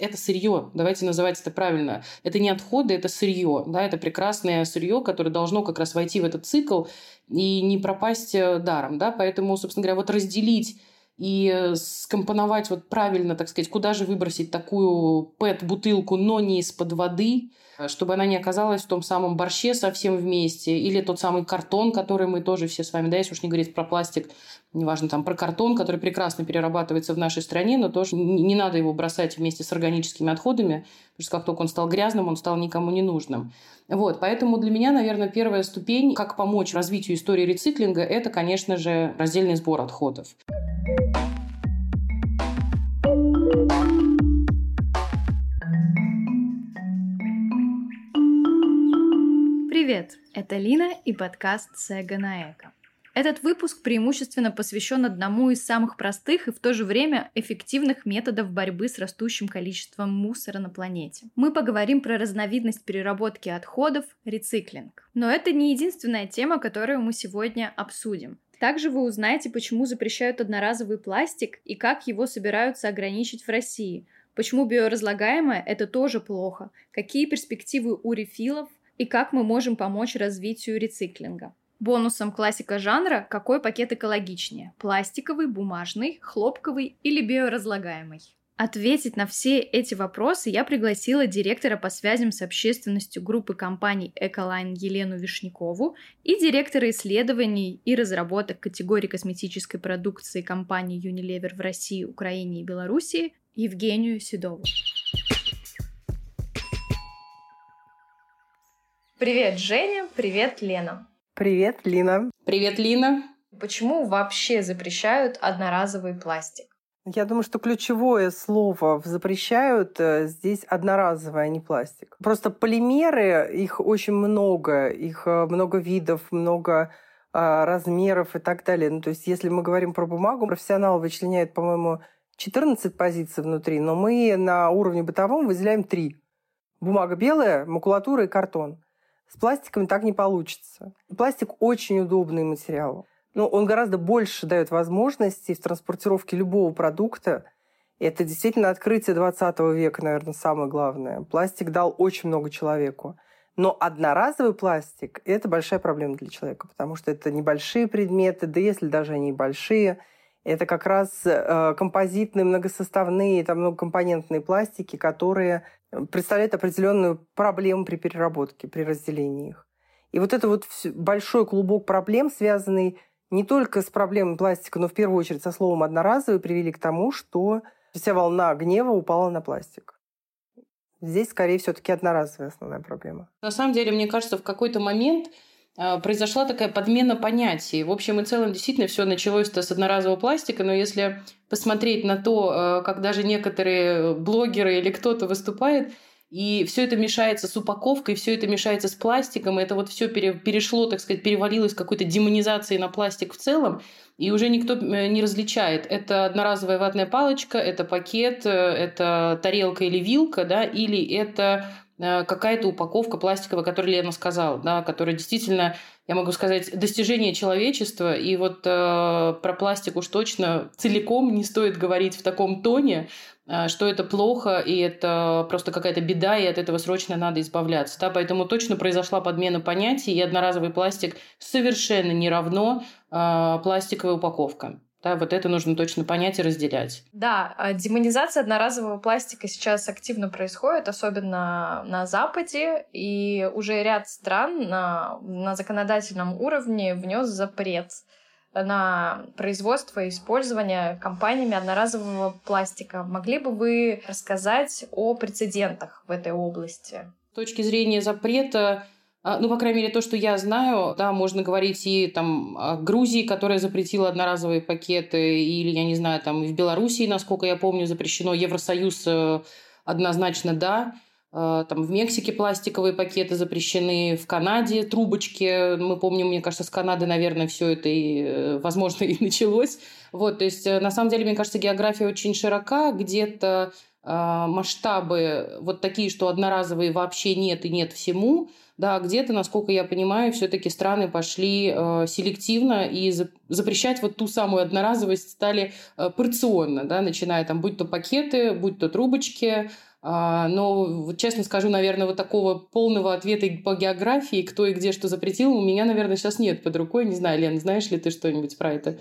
это сырье. Давайте называть это правильно. Это не отходы, это сырье. Да, это прекрасное сырье, которое должно как раз войти в этот цикл и не пропасть э, даром. Да? Поэтому, собственно говоря, вот разделить и скомпоновать вот правильно, так сказать, куда же выбросить такую пэт-бутылку, но не из-под воды, чтобы она не оказалась в том самом борще совсем вместе, или тот самый картон, который мы тоже все с вами, да, если уж не говорить про пластик, неважно, там, про картон, который прекрасно перерабатывается в нашей стране, но тоже не, не надо его бросать вместе с органическими отходами, потому что как только он стал грязным, он стал никому не нужным. Вот, поэтому для меня, наверное, первая ступень, как помочь развитию истории рециклинга, это, конечно же, раздельный сбор отходов. Привет, это Лина и подкаст Сега на Эко. Этот выпуск преимущественно посвящен одному из самых простых и в то же время эффективных методов борьбы с растущим количеством мусора на планете. Мы поговорим про разновидность переработки отходов – рециклинг. Но это не единственная тема, которую мы сегодня обсудим. Также вы узнаете, почему запрещают одноразовый пластик и как его собираются ограничить в России, почему биоразлагаемое – это тоже плохо, какие перспективы у рефилов и как мы можем помочь развитию рециклинга. Бонусом классика жанра – какой пакет экологичнее – пластиковый, бумажный, хлопковый или биоразлагаемый. Ответить на все эти вопросы я пригласила директора по связям с общественностью группы компаний Эколайн Елену Вишнякову и директора исследований и разработок категории косметической продукции компании Unilever в России, Украине и Белоруссии Евгению Седову. Привет, Женя, привет, Лена. Привет, Лина. Привет, Лина. Почему вообще запрещают одноразовый пластик? Я думаю, что ключевое слово запрещают э, здесь одноразовое, а не пластик. Просто полимеры, их очень много, их э, много видов, много а, размеров и так далее. Ну, то есть, если мы говорим про бумагу, профессионал вычленяет, по-моему, 14 позиций внутри, но мы на уровне бытовом выделяем 3. Бумага белая, макулатура и картон. С пластиком так не получится. Пластик очень удобный материал. Но он гораздо больше дает возможностей в транспортировке любого продукта. И это действительно открытие 20 века, наверное, самое главное. Пластик дал очень много человеку. Но одноразовый пластик – это большая проблема для человека, потому что это небольшие предметы, да если даже они большие, это как раз э, композитные, многосоставные, там, многокомпонентные пластики, которые представляют определенную проблему при переработке, при разделении их. И вот это вот большой клубок проблем, связанный не только с проблемой пластика, но в первую очередь со словом «одноразовый», привели к тому, что вся волна гнева упала на пластик. Здесь, скорее, все-таки одноразовая основная проблема. На самом деле, мне кажется, в какой-то момент произошла такая подмена понятий. В общем и целом, действительно, все началось-то с одноразового пластика, но если посмотреть на то, а, как даже некоторые блогеры или кто-то выступает, и все это мешается с упаковкой, все это мешается с пластиком, и это вот все перешло, так сказать, перевалилось какой-то демонизации на пластик в целом, и уже никто э, не различает. Это одноразовая ватная палочка, это пакет, э, это тарелка или вилка, да, или это какая-то упаковка пластиковая, которую Лена сказала, да, которая действительно, я могу сказать, достижение человечества. И вот э, про пластик уж точно целиком не стоит говорить в таком тоне, э, что это плохо, и это просто какая-то беда, и от этого срочно надо избавляться. Да? Поэтому точно произошла подмена понятий, и одноразовый пластик совершенно не равно э, пластиковая упаковка. Да, вот это нужно точно понять и разделять. Да, а демонизация одноразового пластика сейчас активно происходит, особенно на Западе, и уже ряд стран на, на законодательном уровне внес запрет на производство и использование компаниями одноразового пластика. Могли бы вы рассказать о прецедентах в этой области? С точки зрения запрета ну, по крайней мере, то, что я знаю, да, можно говорить и там о Грузии, которая запретила одноразовые пакеты, или, я не знаю, там в Белоруссии, насколько я помню, запрещено, Евросоюз э, однозначно да, э, там в Мексике пластиковые пакеты запрещены, в Канаде трубочки, мы помним, мне кажется, с Канады, наверное, все это и, э, возможно, и началось. Вот, то есть, на самом деле, мне кажется, география очень широка, где-то масштабы вот такие, что одноразовые вообще нет и нет всему, да, где-то, насколько я понимаю, все-таки страны пошли э, селективно и за, запрещать вот ту самую одноразовость стали э, порционно, да, начиная там будь то пакеты, будь то трубочки, А, но, честно скажу, наверное, вот такого полного ответа по географии, кто и где что запретил, у меня, наверное, сейчас нет под рукой. Не знаю, Лен, знаешь ли ты что-нибудь про это?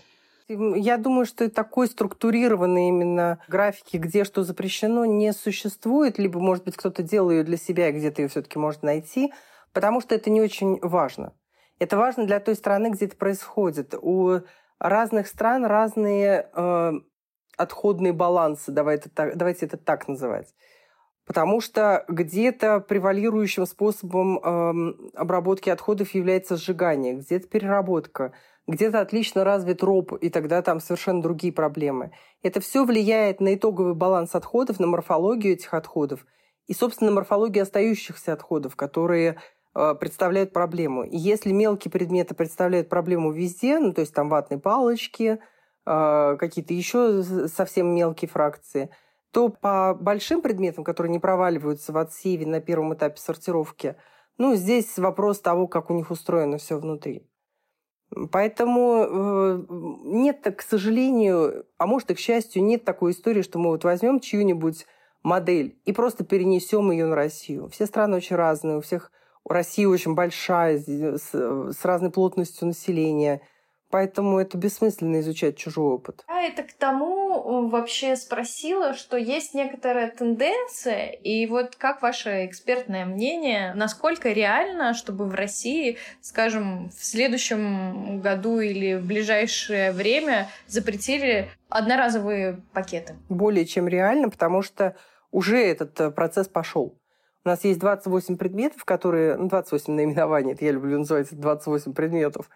Я думаю, что такой структурированной именно графики, где что запрещено, не существует. Либо, может быть, кто-то делал ее для себя, и где-то ее все-таки может найти, потому что это не очень важно. Это важно для той страны, где это происходит. У разных стран разные э, отходные балансы, давайте это, так, давайте это так называть. Потому что где-то превалирующим способом э, обработки отходов является сжигание, где-то переработка, где-то отлично развит роб, и тогда там совершенно другие проблемы. Это все влияет на итоговый баланс отходов, на морфологию этих отходов и, собственно, морфологию остающихся отходов, которые э, представляют проблему. И если мелкие предметы представляют проблему везде, ну, то есть там ватные палочки, э, какие-то еще совсем мелкие фракции, то по большим предметам, которые не проваливаются в отсеве на первом этапе сортировки, ну, здесь вопрос того, как у них устроено все внутри. Поэтому э, нет, к сожалению, а может и к счастью, нет такой истории, что мы вот возьмем чью-нибудь модель и просто перенесем ее на Россию. Все страны очень разные, у всех Россия очень большая, с, с разной плотностью населения – Поэтому это бессмысленно изучать чужой опыт. А это к тому вообще спросила, что есть некоторая тенденция, и вот как ваше экспертное мнение, насколько реально, чтобы в России, скажем, в следующем году или в ближайшее время запретили одноразовые пакеты? Более чем реально, потому что уже этот э, процесс пошел. У нас есть 28 предметов, которые... Ну, 28 наименований, это я люблю называть 28 предметов,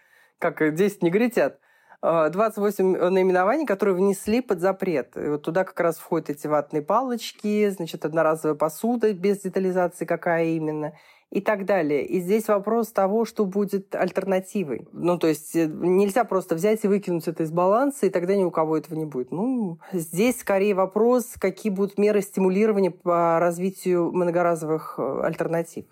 как 10 негритят, 28 а, наименований, которые внесли под запрет. И вот туда как раз входят эти ватные палочки, значит, одноразовая посуда без детализации, какая именно, и так далее. И здесь вопрос того, что будет альтернативой. Ну, то есть э, нельзя просто взять и выкинуть это из баланса, и тогда ни у кого этого не будет. Ну, здесь скорее вопрос, какие будут меры стимулирования по развитию многоразовых э, альтернатив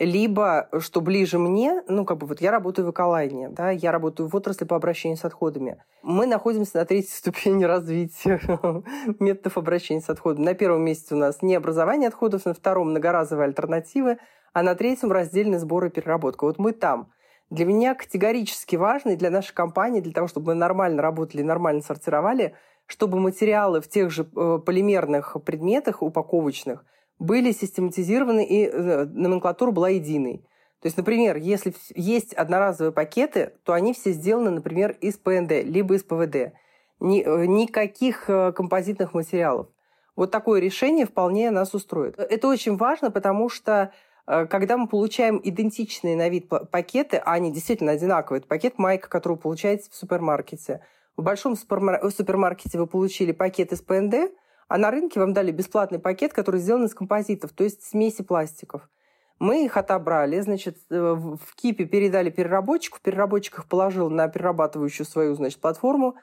либо, что ближе мне, ну, как бы вот я работаю в эколайне, да, я работаю в отрасли по обращению с отходами. Мы находимся на третьей ступени развития методов обращения с отходами. На первом месте у нас не образование отходов, на втором многоразовые альтернативы, а на третьем раздельный сбор и переработка. Вот мы там. Для меня категорически важно, и для нашей компании, для того, чтобы мы нормально работали, нормально сортировали, чтобы материалы в тех же э, полимерных предметах упаковочных – были систематизированы, и э, номенклатура была единой. То есть, например, если есть одноразовые пакеты, то они все сделаны, например, из ПНД, либо из ПВД. Ни, э, никаких э, композитных материалов. Вот такое решение вполне нас устроит. Это очень важно, потому что когда мы получаем идентичные на вид пакеты, а они действительно одинаковые, это пакет майка, который вы получаете в супермаркете. В большом супермаркете вы получили пакет из ПНД, а на рынке вам дали бесплатный пакет, который сделан из композитов, то есть смеси пластиков. Мы их отобрали, значит, э, в КИПе передали переработчику, переработчик их положил на перерабатывающую свою, значит, платформу,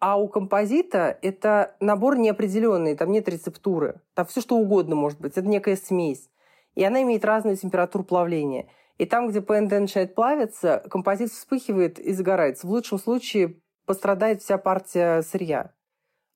а у композита это набор неопределенный, там нет рецептуры, там все что угодно может быть, это некая смесь. И она имеет разную температуру плавления. И там, где ПНД начинает плавиться, композит вспыхивает и загорается. В лучшем случае пострадает вся партия сырья,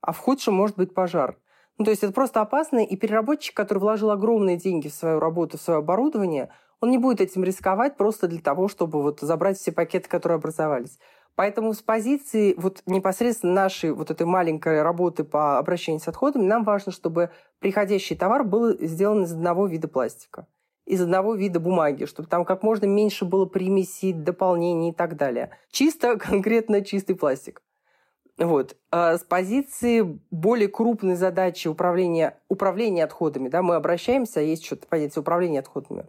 а в худшем может быть пожар. Ну, то есть это просто опасно, и переработчик, который вложил огромные деньги в свою работу, в свое оборудование, он не будет этим рисковать просто для того, чтобы вот забрать все пакеты, которые образовались. Поэтому с позиции вот непосредственно нашей вот этой маленькой работы по обращению с отходами нам важно, чтобы приходящий товар был сделан из одного вида пластика, из одного вида бумаги, чтобы там как можно меньше было примесей, дополнений и так далее. Чисто, конкретно чистый пластик. Вот. А с позиции более крупной задачи управления, управления отходами, да, мы обращаемся, есть что-то понятие управления отходами.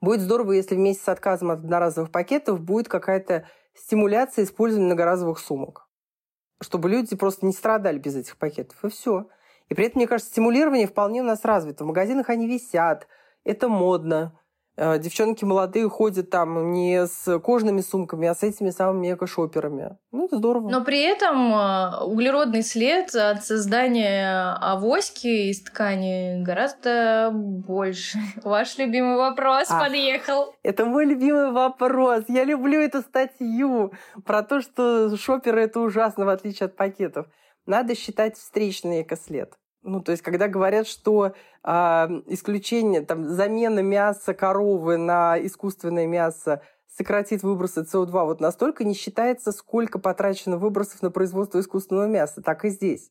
Будет здорово, если вместе с отказом от одноразовых пакетов будет какая-то стимуляция использования многоразовых сумок. Чтобы люди просто не страдали без этих пакетов. И все. И при этом, мне кажется, стимулирование вполне у нас развито. В магазинах они висят, это модно. Э, девчонки молодые ходят там не с кожными сумками, а с этими самыми эко-шоперами. Ну, это здорово. Но при этом э, углеродный след от создания авоськи из ткани гораздо больше. Ваш любимый вопрос а, подъехал. Это мой любимый вопрос. Я люблю эту статью про то, что шоперы это ужасно, в отличие от пакетов. Надо считать встречный экослед. Ну, то есть, когда говорят, что э, исключение, там, замена мяса коровы на искусственное мясо сократит выбросы СО2, вот настолько не считается, сколько потрачено выбросов на производство искусственного мяса, так и здесь.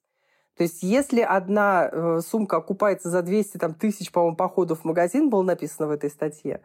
То есть если одна э, сумка окупается за 200 там, тысяч, по-моему, походов в магазин, было написано в этой статье,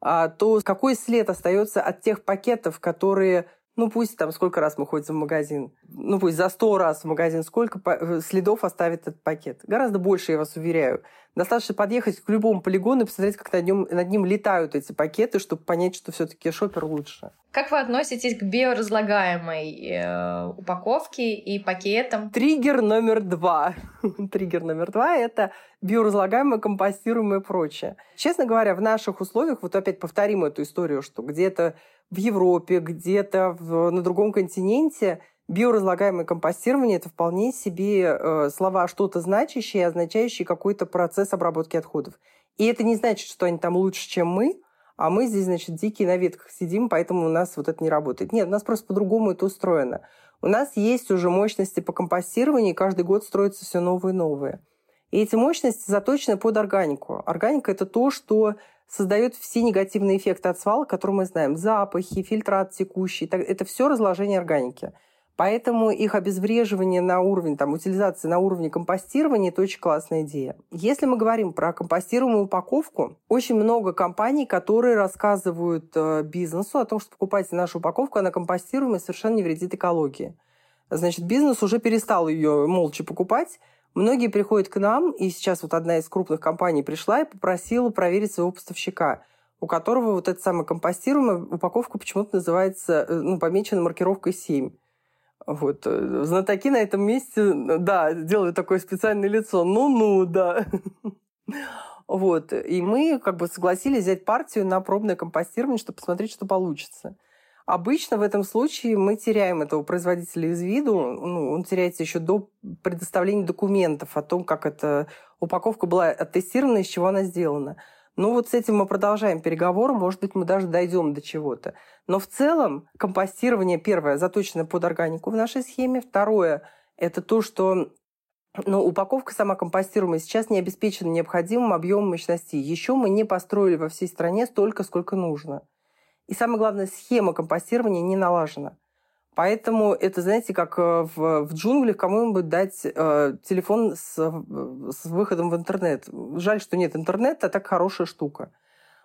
а, то какой след остается от тех пакетов, которые ну, пусть там сколько раз мы ходим в магазин, ну, пусть за сто раз в магазин, сколько э, следов оставит этот пакет. Гораздо больше, я вас уверяю. Достаточно подъехать к любому полигону и посмотреть, как над ним, над ним летают эти пакеты, чтобы понять, что все таки шопер лучше. Как вы относитесь к биоразлагаемой э, упаковке и пакетам? Триггер номер два. Триггер номер два – это биоразлагаемое, компостируемое и прочее. Честно говоря, в наших условиях, вот опять повторим эту историю, что где-то в Европе, где-то на другом континенте биоразлагаемое компостирование – это вполне себе э, слова что-то значащие, означающие какой-то процесс обработки отходов. И это не значит, что они там лучше, чем мы, а мы здесь, значит, дикие на ветках сидим, поэтому у нас вот это не работает. Нет, у нас просто по-другому это устроено. У нас есть уже мощности по компостированию, и каждый год строятся все новые и новые. И эти мощности заточены под органику. Органика – это то, что создает все негативные эффекты от свалок, которые мы знаем. Запахи, фильтрат текущий. Это все разложение органики. Поэтому их обезвреживание на уровне, там, утилизации на уровне компостирования – это очень классная идея. Если мы говорим про компостируемую упаковку, очень много компаний, которые рассказывают э, бизнесу о том, что покупайте нашу упаковку, она компостируемая, совершенно не вредит экологии. Значит, бизнес уже перестал ее молча покупать, Многие приходят к нам, и сейчас вот одна из крупных компаний пришла и попросила проверить своего поставщика, у которого вот эта самая компостируемая упаковка почему-то называется, э, ну, помечена маркировкой 7. Вот. Э, знатоки на этом месте, да, делают такое специальное лицо. Ну-ну, да. Вот. И мы как бы согласились взять партию на пробное компостирование, чтобы посмотреть, что получится. Обычно в этом случае мы теряем этого производителя из виду. Ну, он теряется еще до предоставления документов о том, как эта упаковка была оттестирована, из чего она сделана. Ну вот с этим мы продолжаем переговоры, может быть, мы даже дойдем до чего-то. Но в целом компостирование, первое, заточено под органику в нашей схеме. Второе, это то, что ну, упаковка сама компостируемая сейчас не обеспечена необходимым объемом мощностей. Еще мы не построили во всей стране столько, сколько нужно. И самое главное, схема компостирования не налажена. Поэтому это, знаете, как э, в, в джунглях кому-нибудь дать э, телефон с, с выходом в интернет. Жаль, что нет интернета, а так хорошая штука.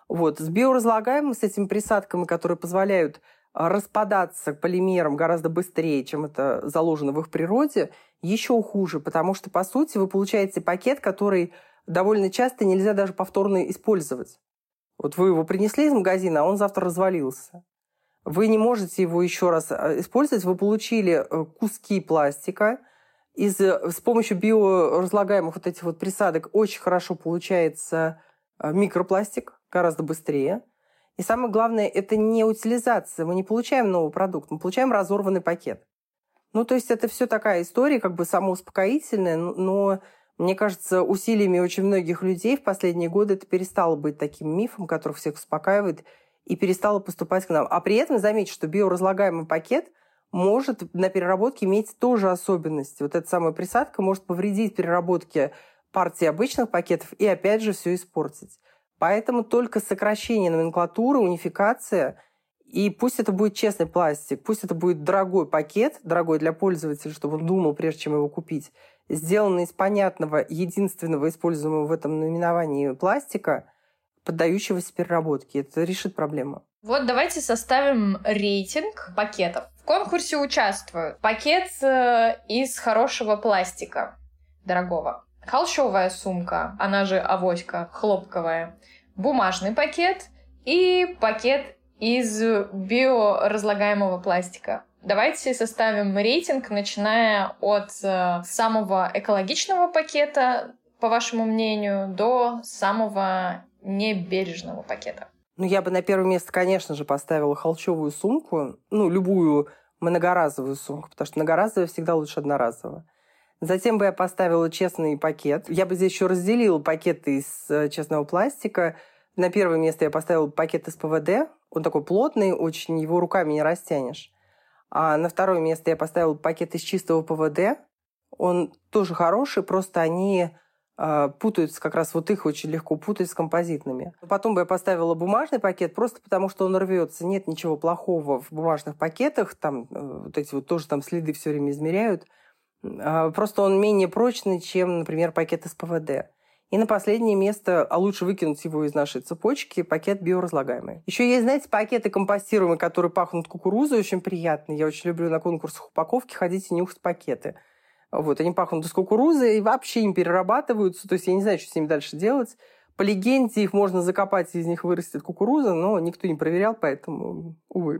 Вот. С биоразлагаемым, с этими присадками, которые позволяют распадаться полимерам гораздо быстрее, чем это заложено в их природе, еще хуже, потому что, по сути, вы получаете пакет, который довольно часто нельзя даже повторно использовать. Вот вы его принесли из магазина, а он завтра развалился. Вы не можете его еще раз э, использовать. Вы получили э, куски пластика. Из, э, с помощью биоразлагаемых вот этих вот присадок очень хорошо получается микропластик, гораздо быстрее. И самое главное, это не утилизация. Мы не получаем новый продукт, мы получаем разорванный пакет. Ну, то есть это все такая история, как бы самоуспокоительная, но мне кажется, усилиями очень многих людей в последние годы это перестало быть таким мифом, который всех успокаивает, и перестало поступать к нам. А при этом заметьте, что биоразлагаемый пакет может на переработке иметь тоже особенности. Вот эта самая присадка может повредить переработке партии обычных пакетов и опять же все испортить. Поэтому только сокращение номенклатуры, унификация, и пусть это будет честный пластик, пусть это будет дорогой пакет, дорогой для пользователя, чтобы он думал, прежде чем его купить, сделанный из понятного, единственного используемого в этом наименовании пластика, поддающегося переработке. Это решит проблему. Вот давайте составим рейтинг пакетов. В конкурсе участвуют пакет э, из хорошего пластика, дорогого. Холщовая сумка, она же авоська, хлопковая. Бумажный пакет и пакет из биоразлагаемого пластика. Давайте составим рейтинг, начиная от э, самого экологичного пакета, по вашему мнению, до самого небережного пакета. Ну, я бы на первое место, конечно же, поставила холчевую сумку, ну, любую многоразовую сумку, потому что многоразовая всегда лучше одноразового. Затем бы я поставила честный пакет. Я бы здесь еще разделила пакеты из э, честного пластика. На первое место я поставила пакет из ПВД. Он такой плотный, очень его руками не растянешь. А на второе место я поставила пакет из чистого ПВД. он тоже хороший, просто они э, путаются, как раз вот их очень легко путать с композитными. Потом бы я поставила бумажный пакет просто потому, что он рвется. Нет ничего плохого в бумажных пакетах, там э, вот эти вот тоже там следы все время измеряют. Э, просто он менее прочный, чем, например, пакет из ПВД. И на последнее место, а лучше выкинуть его из нашей цепочки, пакет биоразлагаемый. Еще есть, знаете, пакеты компостируемые, которые пахнут кукурузой, очень приятные. Я очень люблю на конкурсах упаковки ходить и нюхать пакеты. Вот, они пахнут из кукурузы и вообще им перерабатываются. То есть я не знаю, что с ними дальше делать. По легенде их можно закопать, из них вырастет кукуруза, но никто не проверял, поэтому, увы.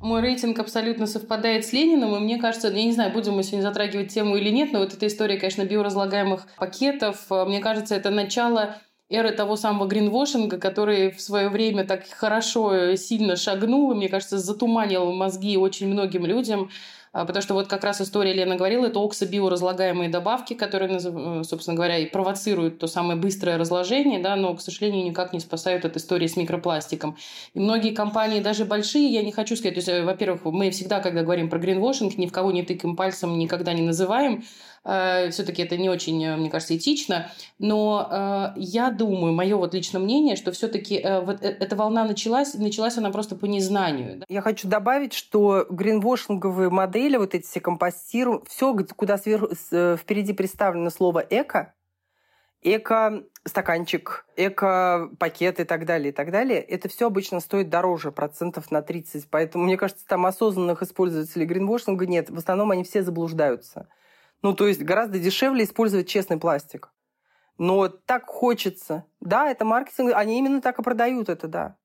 Мой рейтинг абсолютно совпадает с Лениным, и мне кажется, я не знаю, будем мы сегодня затрагивать тему или нет, но вот эта история, конечно, биоразлагаемых пакетов, э, мне кажется, это начало эры того самого гринвошинга, который в свое время так хорошо, э, сильно шагнул, и, мне кажется, затуманил мозги очень многим людям. А, потому что вот как раз история Лена говорила, это оксобиоразлагаемые добавки, которые, э, собственно говоря, и провоцируют то самое быстрое разложение, да, но, к сожалению, никак не спасают от истории с микропластиком. И многие компании, даже большие, я не хочу сказать, то есть, э, во-первых, мы всегда, когда говорим про гринвошинг, ни в кого не тыкаем пальцем, никогда не называем, Э, все-таки это не очень, мне кажется, этично. Но я думаю, мое вот личное мнение, что все-таки вот эта волна началась, началась она просто по незнанию. Я хочу добавить, что гринвошинговые модели, вот эти все компостируют, все, куда сверху, впереди представлено слово «эко», эко-стаканчик, эко-пакет и так далее, и так далее, это все обычно стоит дороже, процентов на 30. Поэтому, мне кажется, там осознанных использователей гринвошинга нет. В основном они все заблуждаются. Ну, то есть гораздо дешевле использовать честный пластик. Но так хочется. Да, это маркетинг, они именно так и продают это, да.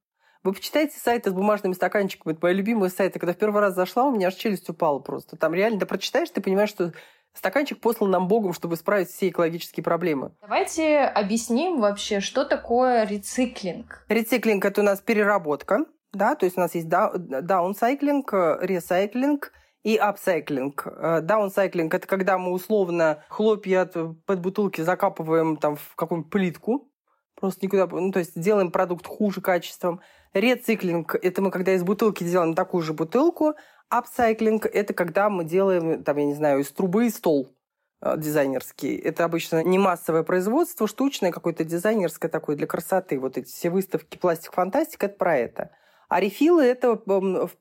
Вы почитайте сайты с бумажными стаканчиками. Это мои любимые сайты. Когда в первый раз зашла, у меня аж челюсть упала просто. Там реально, да прочитаешь, ты понимаешь, что стаканчик послан нам Богом, чтобы исправить все экологические проблемы. Давайте объясним вообще, что такое рециклинг. Рециклинг – это у нас переработка. Да, то есть у нас есть downcycling, recycling – и upcycling. Э, downcycling – это когда мы условно хлопья под бутылки закапываем там в какую-нибудь плитку, просто никуда, ну, то есть делаем продукт хуже качеством. Рециклинг – это мы когда из бутылки делаем такую же бутылку. Апсайклинг – это когда мы делаем, там, я не знаю, из трубы стол э, дизайнерский. Это обычно не массовое производство, штучное какое-то дизайнерское такое для красоты. Вот эти все выставки «Пластик Фантастик» – это про это. А рефилы – это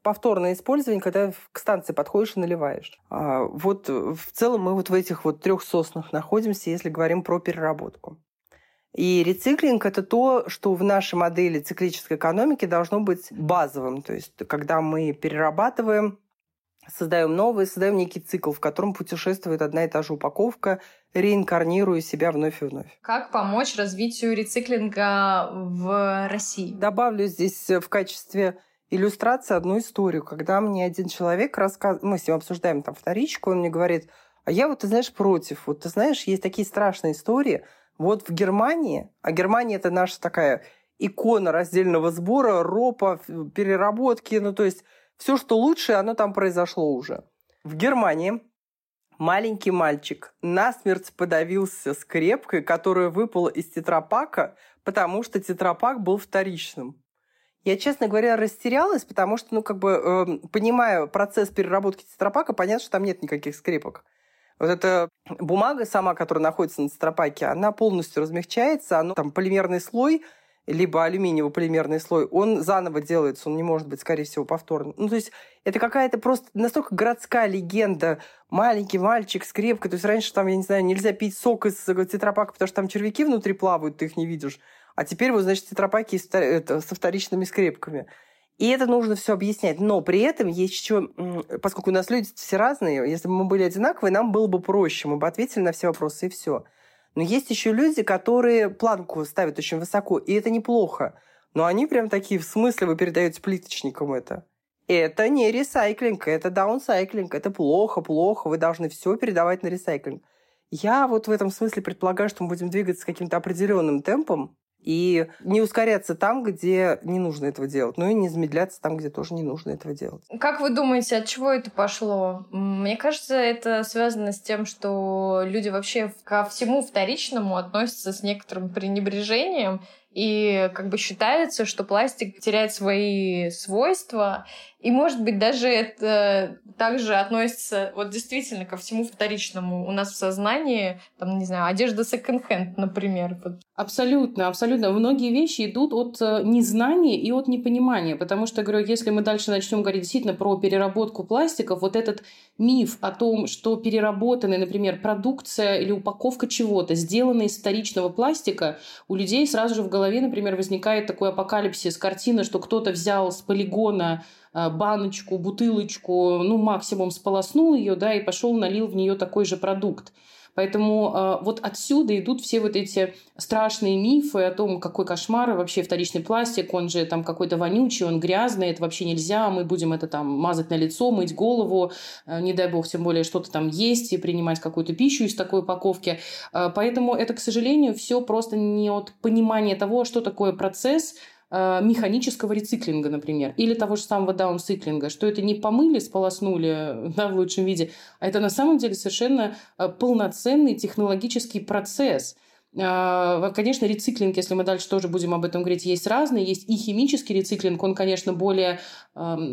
повторное использование, когда к станции подходишь и наливаешь. А вот в целом мы вот в этих вот трех соснах находимся, если говорим про переработку. И рециклинг – это то, что в нашей модели циклической экономики должно быть базовым. То есть, когда мы перерабатываем создаем новый, создаем некий цикл, в котором путешествует одна и та же упаковка, реинкарнируя себя вновь и вновь. Как помочь развитию рециклинга в России? Добавлю здесь в качестве иллюстрации одну историю, когда мне один человек рассказывает, мы с ним обсуждаем там вторичку, он мне говорит, а я вот, ты знаешь, против. Вот ты знаешь, есть такие страшные истории. Вот в Германии, а Германия это наша такая икона раздельного сбора, ропа, переработки, ну то есть все, что лучше, оно там произошло уже. В Германии маленький мальчик насмерть подавился скрепкой, которая выпала из тетрапака, потому что тетрапак был вторичным. Я, честно говоря, растерялась, потому что, ну, как бы, э, понимая процесс переработки тетрапака, понятно, что там нет никаких скрепок. Вот эта бумага сама, которая находится на тетрапаке, она полностью размягчается, оно, там полимерный слой – либо алюминиевый полимерный слой, он заново делается, он не может быть, скорее всего, повторным. Ну, то есть это какая-то просто настолько городская легенда. Маленький мальчик, скрепка. То есть раньше там, я не знаю, нельзя пить сок из тетрапака, потому что там червяки внутри плавают, ты их не видишь. А теперь вот, значит, тетрапаки со вторичными скрепками. И это нужно все объяснять. Но при этом есть еще, поскольку у нас люди все разные, если бы мы были одинаковые, нам было бы проще, мы бы ответили на все вопросы и все. Но есть еще люди, которые планку ставят очень высоко, и это неплохо. Но они прям такие, в смысле вы передаете плиточникам это? Это не ресайклинг, это даунсайклинг, это плохо, плохо, вы должны все передавать на ресайклинг. Я вот в этом смысле предполагаю, что мы будем двигаться каким-то определенным темпом, и не ускоряться там, где не нужно этого делать, ну и не замедляться там, где тоже не нужно этого делать. Как вы думаете, от чего это пошло? Мне кажется, это связано с тем, что люди вообще ко всему вторичному относятся с некоторым пренебрежением, и как бы считается, что пластик теряет свои свойства, и, может быть, даже это также относится вот действительно ко всему вторичному у нас в сознании, там, не знаю, одежда секонд-хенд, например. Абсолютно, абсолютно. Многие вещи идут от э, незнания и от непонимания, потому что, говорю, если мы дальше начнем говорить действительно про переработку пластиков, вот этот миф о том, что переработанная, например, продукция или упаковка чего-то, сделанная из вторичного пластика, у людей сразу же в голове, например, возникает такой апокалипсис, картина, что кто-то взял с полигона баночку, бутылочку, ну, максимум сполоснул ее, да, и пошел, налил в нее такой же продукт. Поэтому э, вот отсюда идут все вот эти страшные мифы о том, какой кошмар вообще вторичный пластик, он же там какой-то вонючий, он грязный, это вообще нельзя, мы будем это там мазать на лицо, мыть голову, э, не дай бог, тем более что-то там есть и принимать какую-то пищу из такой упаковки. Э, поэтому это, к сожалению, все просто не от понимания того, что такое процесс, Э, механического рециклинга, например, или того же самого даунциклинга, что это не помыли, сполоснули да, в лучшем виде, а это на самом деле совершенно э, полноценный технологический процесс – конечно, рециклинг, если мы дальше тоже будем об этом говорить, есть разные. Есть и химический рециклинг, он, конечно, более,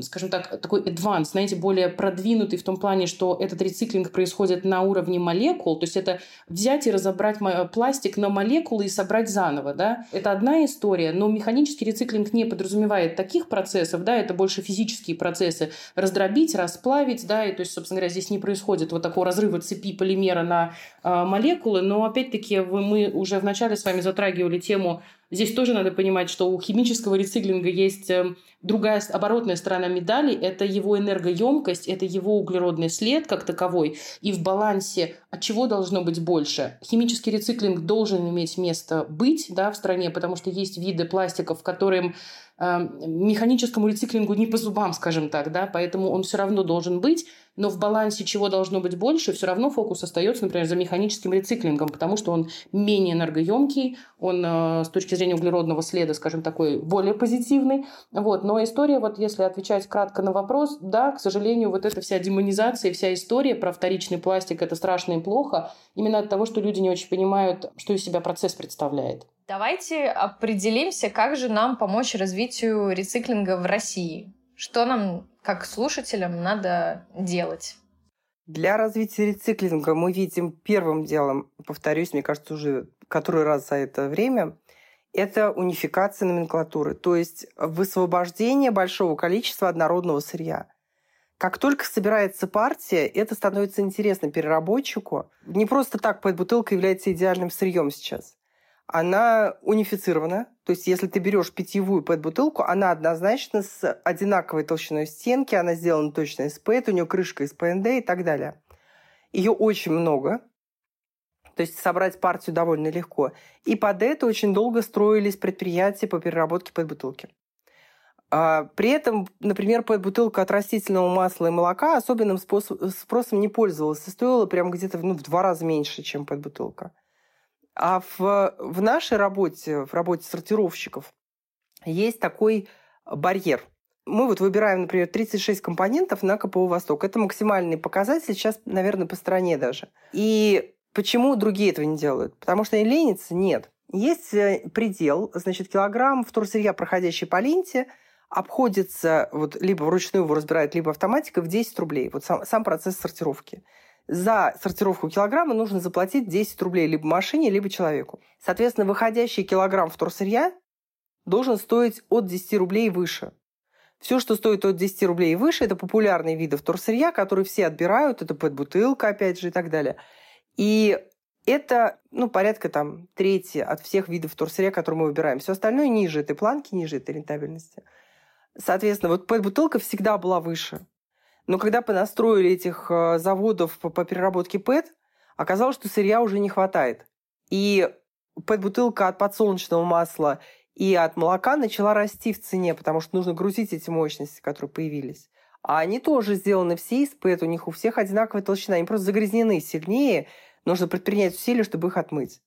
скажем так, такой advanced, знаете, более продвинутый в том плане, что этот рециклинг происходит на уровне молекул. То есть это взять и разобрать пластик на молекулы и собрать заново. Да? Это одна история, но механический рециклинг не подразумевает таких процессов, да, это больше физические процессы. Раздробить, расплавить, да, и то есть, собственно говоря, здесь не происходит вот такого разрыва цепи полимера на э, молекулы, но опять-таки мы уже вначале с вами затрагивали тему, здесь тоже надо понимать, что у химического рециклинга есть э, другая оборотная сторона медали, это его энергоемкость, это его углеродный след как таковой, и в балансе от чего должно быть больше. Химический рециклинг должен иметь место быть да, в стране, потому что есть виды пластиков, которым механическому рециклингу не по зубам, скажем так, да, поэтому он все равно должен быть но в балансе чего должно быть больше, все равно фокус остается, например, за механическим рециклингом, потому что он менее энергоемкий, он э, с точки зрения углеродного следа, скажем, такой более позитивный. Вот. Но история, вот если отвечать кратко на вопрос, да, к сожалению, вот эта вся демонизация, вся история про вторичный пластик, это страшно и плохо, именно от того, что люди не очень понимают, что из себя процесс представляет. Давайте определимся, как же нам помочь развитию рециклинга в России. Что нам как слушателям надо делать? Для развития рециклинга мы видим первым делом, повторюсь, мне кажется, уже который раз за это время, это унификация номенклатуры, то есть высвобождение большого количества однородного сырья. Как только собирается партия, это становится интересно переработчику. Не просто так бутылка является идеальным сырьем сейчас она унифицирована. То есть, если ты берешь питьевую пэт-бутылку, она однозначно с одинаковой толщиной стенки, она сделана точно из пэт, у нее крышка из ПНД и так далее. Ее очень много. То есть собрать партию довольно легко. И под это очень долго строились предприятия по переработке пэт-бутылки. А, при этом, например, пэт-бутылка от растительного масла и молока особенным спросом не пользовалась и стоила прям где-то ну, в два раза меньше, чем пэт-бутылка. А в, в нашей работе, в работе сортировщиков, есть такой барьер. Мы вот выбираем, например, 36 компонентов на КПО «Восток». Это максимальный показатель сейчас, наверное, по стране даже. И почему другие этого не делают? Потому что они ленятся? Нет. Есть э, предел, значит, килограмм вторсырья, проходящий по ленте, обходится, вот, либо вручную его разбирают, либо автоматика в 10 рублей. Вот сам, сам процесс сортировки за сортировку килограмма нужно заплатить 10 рублей либо машине, либо человеку. Соответственно, выходящий килограмм вторсырья должен стоить от 10 рублей выше. Все, что стоит от 10 рублей и выше, это популярные виды вторсырья, которые все отбирают. Это пэт-бутылка, опять же, и так далее. И это ну, порядка там трети от всех видов вторсырья, которые мы выбираем. Все остальное ниже этой планки, ниже этой рентабельности. Соответственно, вот пэт-бутылка всегда была выше. Но когда понастроили этих э, заводов по, переработке ПЭТ, оказалось, что сырья уже не хватает. И ПЭТ-бутылка от подсолнечного масла и от молока начала расти в цене, потому что нужно грузить эти мощности, которые появились. А они тоже сделаны все из ПЭТ, у них у всех одинаковая толщина, они просто загрязнены сильнее, нужно предпринять усилия, чтобы их отмыть.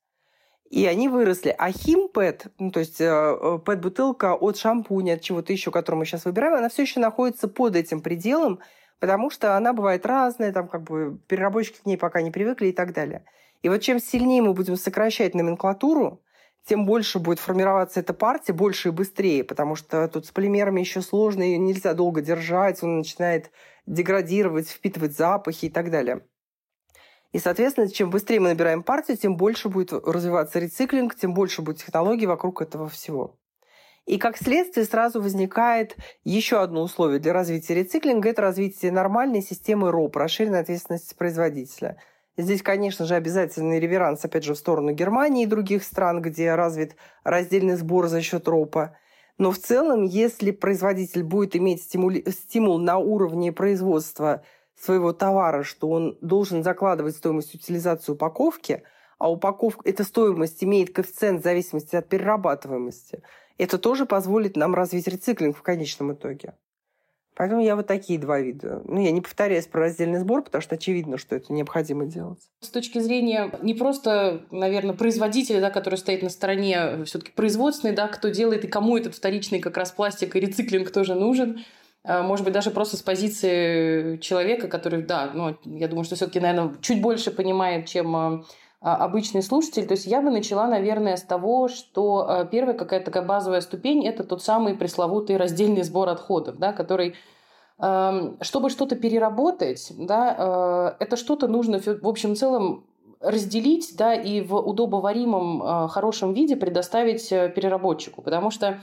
И они выросли. А химпэт, ну, то есть э, пэт-бутылка от шампуня, от чего-то еще, который мы сейчас выбираем, она все еще находится под этим пределом, потому что она бывает разная, там как бы переработчики к ней пока не привыкли и так далее. И вот чем сильнее мы будем сокращать номенклатуру, тем больше будет формироваться эта партия, больше и быстрее, потому что тут с полимерами еще сложно, ее нельзя долго держать, он начинает деградировать, впитывать запахи и так далее. И, соответственно, чем быстрее мы набираем партию, тем больше будет развиваться рециклинг, тем больше будет технологий вокруг этого всего. И как следствие сразу возникает еще одно условие для развития рециклинга – это развитие нормальной системы РОП, расширенной ответственности производителя. Здесь, конечно же, обязательный реверанс, опять же, в сторону Германии и других стран, где развит раздельный сбор за счет РОПа. Но в целом, если производитель будет иметь стимули... стимул на уровне производства своего товара, что он должен закладывать стоимость утилизации упаковки, а упаковка, эта стоимость имеет коэффициент в зависимости от перерабатываемости – это тоже позволит нам развить рециклинг в конечном итоге. Поэтому я вот такие два вида. Ну, я не повторяюсь про раздельный сбор, потому что очевидно, что это необходимо делать. С точки зрения не просто, наверное, производителя, да, который стоит на стороне все таки производственной, да, кто делает и кому этот вторичный как раз пластик и рециклинг тоже нужен, а, может быть, даже просто с позиции человека, который, да, ну, я думаю, что все таки наверное, чуть больше понимает, чем а, обычный слушатель. То есть я бы начала, наверное, с того, что а, первая какая-то такая базовая ступень – это тот самый пресловутый раздельный сбор отходов, да, который чтобы что-то переработать, да, а, это что-то нужно, в общем целом, разделить, да, и в удобоваримом хорошем виде предоставить э, переработчику. Потому что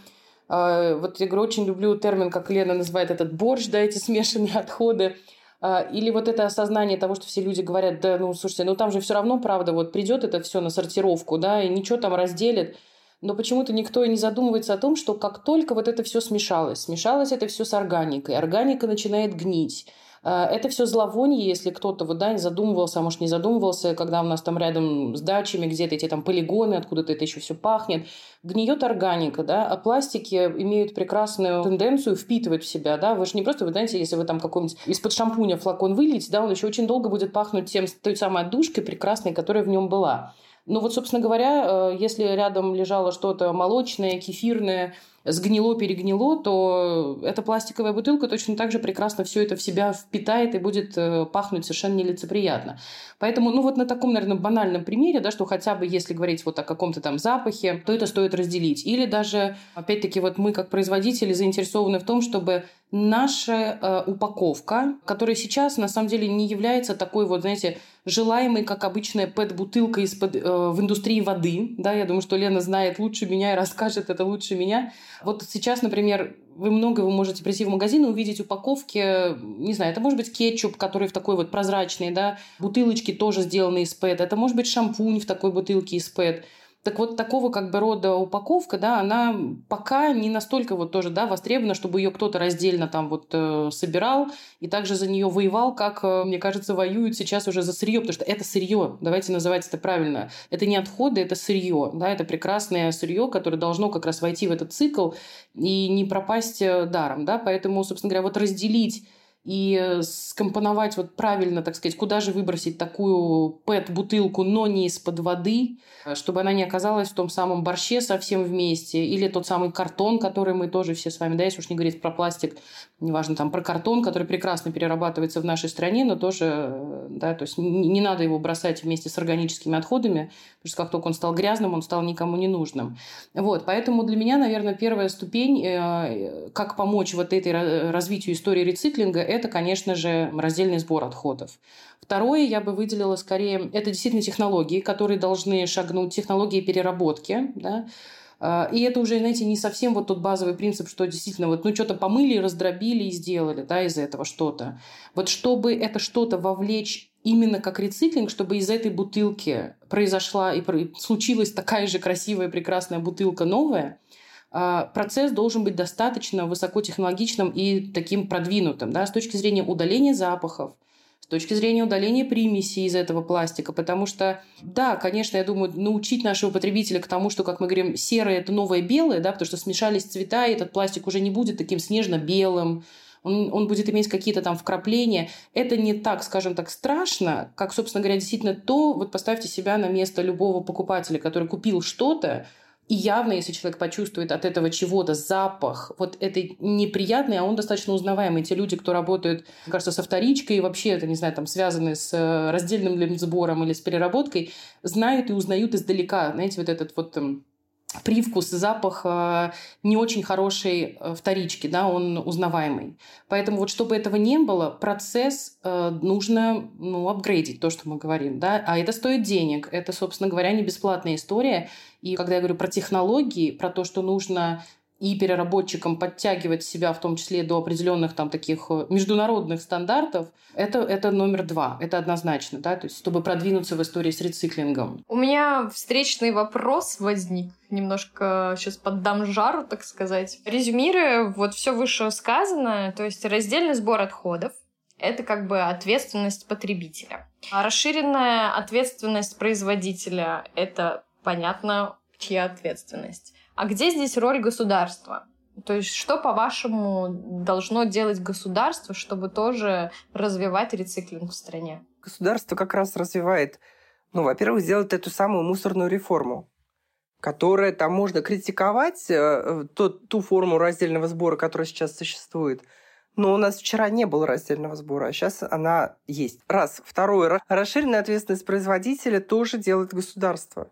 вот я говорю, очень люблю термин, как Лена называет этот борщ, да, эти смешанные отходы. А, или вот это осознание того, что все люди говорят, да, ну, слушайте, ну там же все равно, правда, вот придет это все на сортировку, да, и ничего там разделит. Но почему-то никто и не задумывается о том, что как только вот это все смешалось, смешалось это все с органикой, органика начинает гнить, это все зловоние, если кто-то вот, да, не задумывался, а может не задумывался, когда у нас там рядом с дачами где-то эти там полигоны, откуда-то это еще все пахнет. Гниет органика, да, а пластики имеют прекрасную тенденцию впитывать в себя, да. Вы же не просто, вы знаете, если вы там какой-нибудь из-под шампуня флакон выльете, да, он еще очень долго будет пахнуть тем, той самой отдушкой прекрасной, которая в нем была. Ну вот, собственно говоря, э, если рядом лежало что-то молочное, кефирное, сгнило, перегнило, то эта пластиковая бутылка точно так же прекрасно все это в себя впитает и будет э, пахнуть совершенно нелицеприятно. Поэтому, ну вот на таком, наверное, банальном примере, да, что хотя бы если говорить вот о каком-то там запахе, то это стоит разделить. Или даже, опять-таки, вот мы как производители заинтересованы в том, чтобы наша э, упаковка, которая сейчас на самом деле не является такой вот, знаете, желаемой, как обычная пэт-бутылка из-под, э, в индустрии воды. Да, я думаю, что Лена знает лучше меня и расскажет это лучше меня. Вот сейчас, например, вы много вы можете прийти в магазин и увидеть упаковки, не знаю, это может быть кетчуп, который в такой вот прозрачной, да, бутылочки тоже сделаны из ПЭТ, это может быть шампунь в такой бутылке из ПЭТ. Так вот, такого как бы рода упаковка, да, она пока не настолько вот тоже, да, востребована, чтобы ее кто-то раздельно там вот э, собирал и также за нее воевал, как, э, мне кажется, воюют сейчас уже за сырье, потому что это сырье, давайте называть это правильно. Это не отходы, это сырье, да, это прекрасное сырье, которое должно как раз войти в этот цикл и не пропасть э, даром, да, поэтому, собственно говоря, вот разделить и э, скомпоновать вот правильно, так сказать, куда же выбросить такую пэт-бутылку, но не из-под воды, э, чтобы она не оказалась в том самом борще совсем вместе, или тот самый картон, который мы тоже все с вами, да, если уж не говорить про пластик, неважно, там, про картон, который прекрасно перерабатывается в нашей стране, но тоже, э, да, то есть не, не надо его бросать вместе с органическими отходами, потому что как только он стал грязным, он стал никому не нужным. Вот, поэтому для меня, наверное, первая ступень, как помочь вот этой развитию истории рециклинга, это, конечно же, раздельный сбор отходов. Второе я бы выделила скорее, это действительно технологии, которые должны шагнуть, технологии переработки, да, а, и это уже, знаете, не совсем вот тот базовый принцип, что действительно вот, ну, что-то помыли, раздробили и сделали, да, из этого что-то. Вот чтобы это что-то вовлечь именно как рециклинг, чтобы из этой бутылки произошла и случилась такая же красивая, прекрасная бутылка новая, процесс должен быть достаточно высокотехнологичным и таким продвинутым да, с точки зрения удаления запахов, с точки зрения удаления примесей из этого пластика, потому что, да, конечно, я думаю, научить нашего потребителя к тому, что, как мы говорим, серое – это новое белое, да, потому что смешались цвета, и этот пластик уже не будет таким снежно-белым, он, он будет иметь какие-то там вкрапления. Это не так, скажем так, страшно, как, собственно говоря, действительно то, вот поставьте себя на место любого покупателя, который купил что-то, и явно, если человек почувствует от этого чего-то запах, вот этой неприятный, а он достаточно узнаваемый. Те люди, кто работают, кажется, со вторичкой и вообще, это, не знаю, там, связаны с э, раздельным сбором или с переработкой, знают и узнают издалека, знаете, вот этот вот эм, привкус, запах э, не очень хорошей э, вторички, да, он узнаваемый. Поэтому вот чтобы этого не было, процесс э, нужно, ну, апгрейдить, то, что мы говорим, да, а это стоит денег, это, собственно говоря, не бесплатная история, и когда я говорю про технологии, про то, что нужно и переработчикам подтягивать себя, в том числе до определенных там таких э, международных стандартов, это, это номер два, это однозначно, да, то есть чтобы продвинуться в истории с рециклингом. У меня встречный вопрос возник, немножко сейчас поддам жару, так сказать. Резюмируя вот все вышесказанное, то есть раздельный сбор отходов, это как бы ответственность потребителя. А расширенная ответственность производителя — это, понятно, чья ответственность. А где здесь роль государства? То есть что, по-вашему, должно делать государство, чтобы тоже развивать рециклинг в стране? Государство как раз развивает, ну, во-первых, сделать эту самую мусорную реформу, которая там можно критиковать, э, тот, ту форму раздельного сбора, которая сейчас существует, но у нас вчера не было раздельного сбора, а сейчас она есть. Раз. Второе. Расширенная ответственность производителя тоже делает государство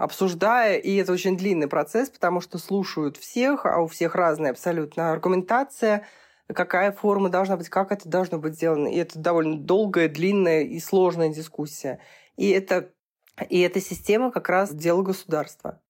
обсуждая, и это очень длинный процесс, потому что слушают всех, а у всех разная абсолютно аргументация, какая форма должна быть, как это должно быть сделано. И это довольно долгая, длинная и сложная дискуссия. И это, и эта система как раз дело государства.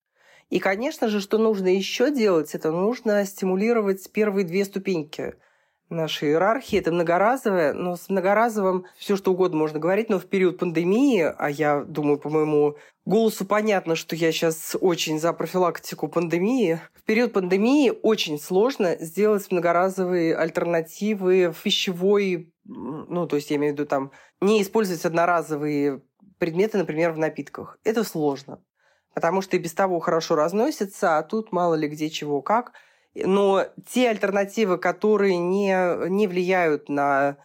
И, конечно же, что нужно еще делать, это нужно стимулировать первые две ступеньки – нашей иерархии. Это многоразовое, но с многоразовым все что угодно можно говорить, но в период пандемии, а я думаю, по моему голосу понятно, что я сейчас очень за профилактику пандемии, в период пандемии очень сложно сделать многоразовые альтернативы в пищевой, ну, то есть я имею в виду там, не использовать одноразовые предметы, например, в напитках. Это сложно, потому что и без того хорошо разносится, а тут мало ли где чего как – но те альтернативы, которые не, не влияют на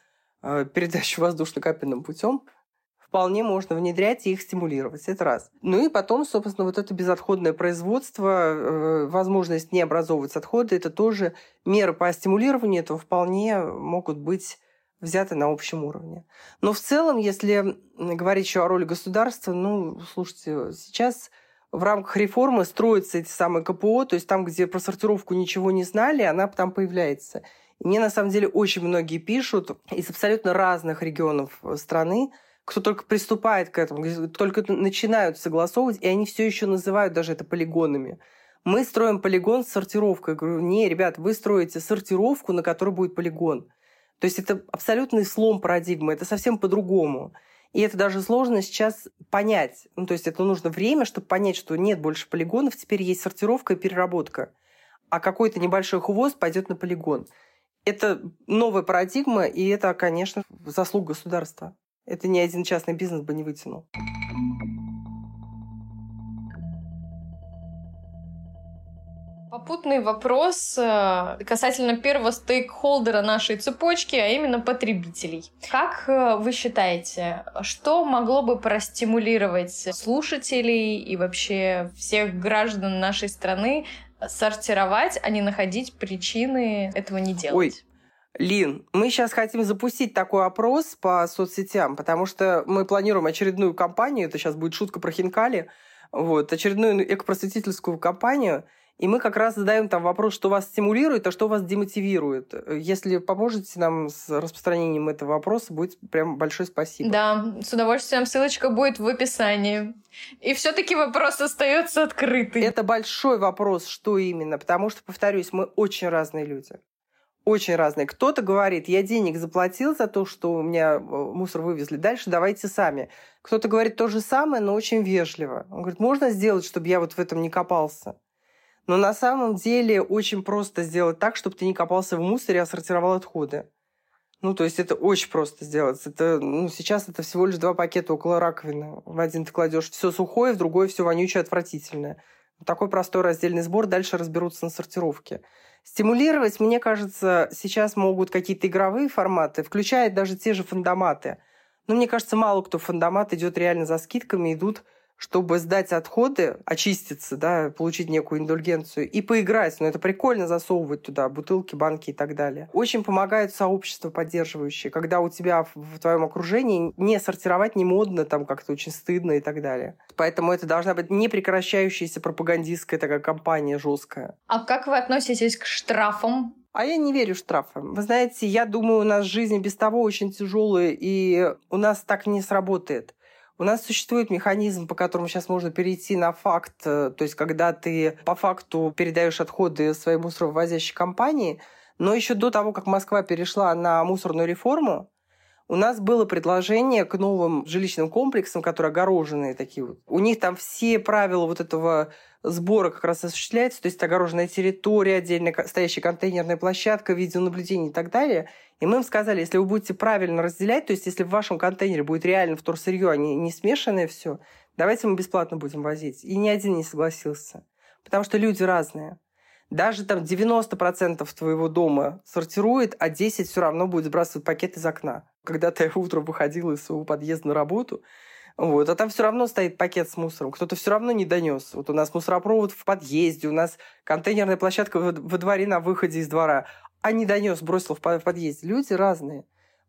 э, передачу воздушно-капельным путем, вполне можно внедрять и их стимулировать. Это раз. Ну и потом, собственно, вот это безотходное производство, э, возможность не образовывать отходы, это тоже меры по стимулированию этого вполне могут быть взяты на общем уровне. Но в целом, если говорить еще о роли государства, ну, слушайте, сейчас в рамках реформы строятся эти самые КПО, то есть там, где про сортировку ничего не знали, она там появляется. И мне на самом деле очень многие пишут из абсолютно разных регионов страны, кто только приступает к этому, только начинают согласовывать, и они все еще называют даже это полигонами. Мы строим полигон с сортировкой. Я говорю, не, ребят, вы строите сортировку, на которой будет полигон. То есть это абсолютный слом парадигмы, это совсем по-другому. И это даже сложно сейчас понять. Ну, то есть это нужно время, чтобы понять, что нет больше полигонов, теперь есть сортировка и переработка. А какой-то небольшой хвост пойдет на полигон. Это новая парадигма, и это, конечно, заслуг государства. Это ни один частный бизнес бы не вытянул. Попутный вопрос э, касательно первого стейкхолдера нашей цепочки, а именно потребителей. Как э, вы считаете, что могло бы простимулировать слушателей и вообще всех граждан нашей страны сортировать, а не находить причины этого не делать? Ой, Лин, мы сейчас хотим запустить такой опрос по соцсетям, потому что мы планируем очередную кампанию, это сейчас будет шутка про хинкали, вот, очередную экопросветительскую кампанию, и мы как раз задаем там вопрос, что вас стимулирует, а что вас демотивирует. Если поможете нам с распространением этого вопроса, будет прям большое спасибо. Да, с удовольствием. Ссылочка будет в описании. И все-таки вопрос остается открытый. Это большой вопрос, что именно, потому что, повторюсь, мы очень разные люди. Очень разные. Кто-то говорит, я денег заплатил за то, что у меня э, мусор вывезли, дальше давайте сами. Кто-то говорит то же самое, но очень вежливо. Он говорит, можно сделать, чтобы я вот в этом не копался? Но на самом деле очень просто сделать так, чтобы ты не копался в мусоре, а сортировал отходы. Ну, то есть это очень просто сделать. Это, ну, сейчас это всего лишь два пакета около раковины. В один ты кладешь все сухое, в другой все вонючее, отвратительное. Такой простой раздельный сбор, дальше разберутся на сортировке. Стимулировать, мне кажется, сейчас могут какие-то игровые форматы, включая даже те же фандоматы. Но мне кажется, мало кто в фандомат идет реально за скидками, идут чтобы сдать отходы, очиститься, да, получить некую индульгенцию и поиграть. Но это прикольно засовывать туда бутылки, банки и так далее. Очень помогает сообщество поддерживающее, когда у тебя в твоем окружении не сортировать не модно, там как-то очень стыдно и так далее. Поэтому это должна быть непрекращающаяся пропагандистская такая кампания жесткая. А как вы относитесь к штрафам а я не верю штрафам. Вы знаете, я думаю, у нас жизнь без того очень тяжелая, и у нас так не сработает. У нас существует механизм, по которому сейчас можно перейти на факт, э, то есть когда ты по факту передаешь отходы своей мусоровозящей компании, но еще до того, как Москва перешла на мусорную реформу, у нас было предложение к новым жилищным комплексам, которые огороженные такие. У них там все правила вот этого сбора как раз осуществляются, то есть огороженная территория, отдельно стоящая контейнерная площадка, видеонаблюдение и так далее. И мы им сказали, если вы будете правильно разделять, то есть если в вашем контейнере будет реально вторсырье, а не, не смешанное все, давайте мы бесплатно будем возить. И ни один не согласился. Потому что люди разные. Даже там 90% твоего дома сортирует, а 10 все равно будет сбрасывать пакет из окна. Когда ты утром выходил из своего подъезда на работу, вот, а там все равно стоит пакет с мусором. Кто-то все равно не донес. Вот у нас мусоропровод в подъезде, у нас контейнерная площадка во дворе на выходе из двора. А не донес, бросил в подъезде. Люди разные.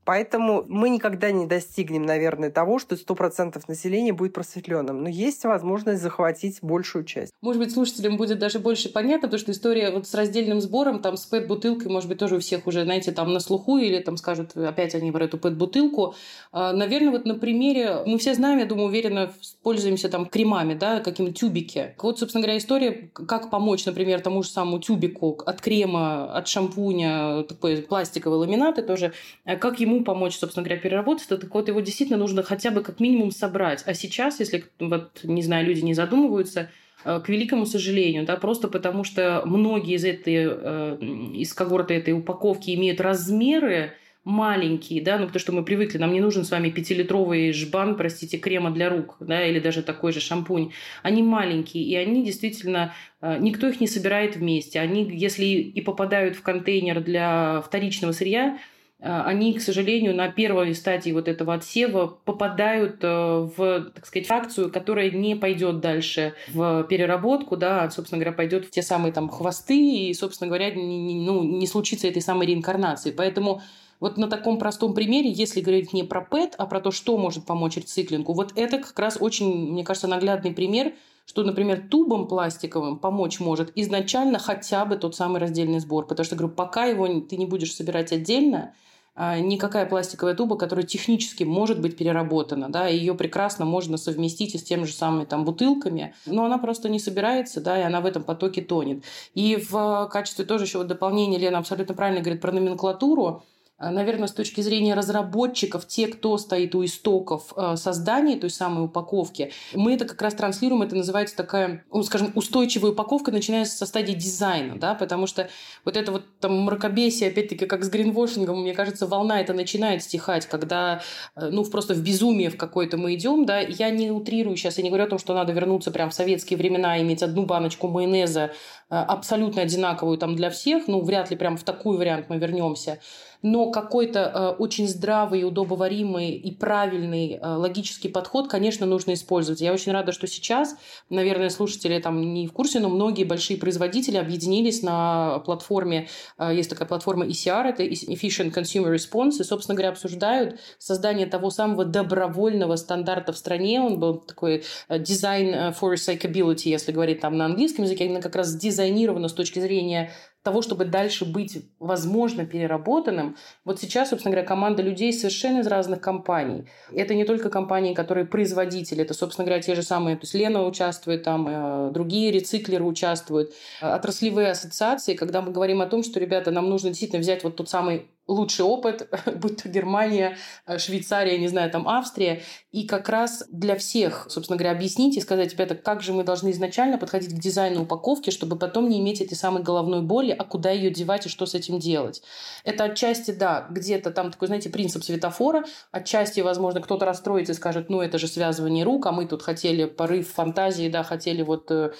Поэтому мы никогда не достигнем, наверное, того, что 100% населения будет просветленным. Но есть возможность захватить большую часть. Может быть, слушателям будет даже больше понятно, потому что история вот с раздельным сбором, там, с пэт-бутылкой, может быть, тоже у всех уже, знаете, там на слуху, или там скажут опять они про эту пэт-бутылку. А, наверное, вот на примере, мы все знаем, я думаю, уверенно пользуемся там кремами, да, какими тюбики. Вот, собственно говоря, история, как помочь, например, тому же самому тюбику от крема, от шампуня, такой пластиковый ламинат, и тоже, а как ему помочь, собственно говоря, переработать, то так вот его действительно нужно хотя бы как минимум собрать. А сейчас, если, вот, не знаю, люди не задумываются, э, к великому сожалению, да, просто потому что многие из этой, э, из когорты этой упаковки имеют размеры, маленькие, да, ну потому что мы привыкли, нам не нужен с вами пятилитровый жбан, простите, крема для рук, да, или даже такой же шампунь. Они маленькие, и они действительно, э, никто их не собирает вместе. Они, если и попадают в контейнер для вторичного сырья, они, к сожалению, на первой стадии вот этого отсева попадают э, в, так сказать, фракцию, которая не пойдет дальше в переработку, да, а, собственно говоря, пойдет в те самые там хвосты, и, собственно говоря, не, не, ну, не случится этой самой реинкарнации. Поэтому вот на таком простом примере, если говорить не про ПЭТ, а про то, что может помочь рециклингу, вот это как раз очень, мне кажется, наглядный пример, что, например, тубом пластиковым помочь может изначально хотя бы тот самый раздельный сбор. Потому что, говорю, пока его ты не будешь собирать отдельно, а, никакая пластиковая туба, которая технически может быть переработана, да, ее прекрасно можно совместить и с теми же самыми там бутылками, но она просто не собирается, да, и она в этом потоке тонет. И в качестве тоже еще вот дополнения Лена абсолютно правильно говорит про номенклатуру, а, наверное, с точки зрения разработчиков, те, кто стоит у истоков а, создания той самой упаковки, мы это как раз транслируем, это называется такая, ну, скажем, устойчивая упаковка, начиная со стадии дизайна, да, потому что вот это вот там мракобесие, опять-таки, как с гринвошингом, мне кажется, волна это начинает стихать, когда, э, ну, просто в безумие в какое-то мы идем, да, я не утрирую сейчас, я не говорю о том, что надо вернуться прям в советские времена, иметь одну баночку майонеза абсолютно одинаковую там для всех, ну, вряд ли прям в такой вариант мы вернемся, но какой-то э, очень здравый, удобоваримый и правильный э, логический подход, конечно, нужно использовать. Я очень рада, что сейчас, наверное, слушатели там не в курсе, но многие большие производители объединились на платформе, э, есть такая платформа ECR, это Efficient Consumer Response, и, собственно говоря, обсуждают создание того самого добровольного стандарта в стране. Он был такой Design for Recyclability, если говорить там на английском языке, именно как раз дизайнировано с точки зрения того, чтобы дальше быть, возможно, переработанным. Вот сейчас, собственно говоря, команда людей совершенно из разных компаний. Это не только компании, которые производители, это, собственно говоря, те же самые, то есть Лена участвует там, э, другие рециклеры участвуют, отраслевые ассоциации, когда мы говорим о том, что, ребята, нам нужно действительно взять вот тот самый лучший опыт, будь то Германия, э, Швейцария, не знаю, там Австрия, и как раз для всех, собственно говоря, объяснить и сказать, ребята, как же мы должны изначально подходить к дизайну упаковки, чтобы потом не иметь этой самой головной боли, а куда ее девать и что с этим делать. Это отчасти, да, где-то там такой, знаете, принцип светофора, отчасти, возможно, кто-то расстроится и скажет, ну, это же связывание рук, а мы тут хотели порыв фантазии, да, хотели вот э,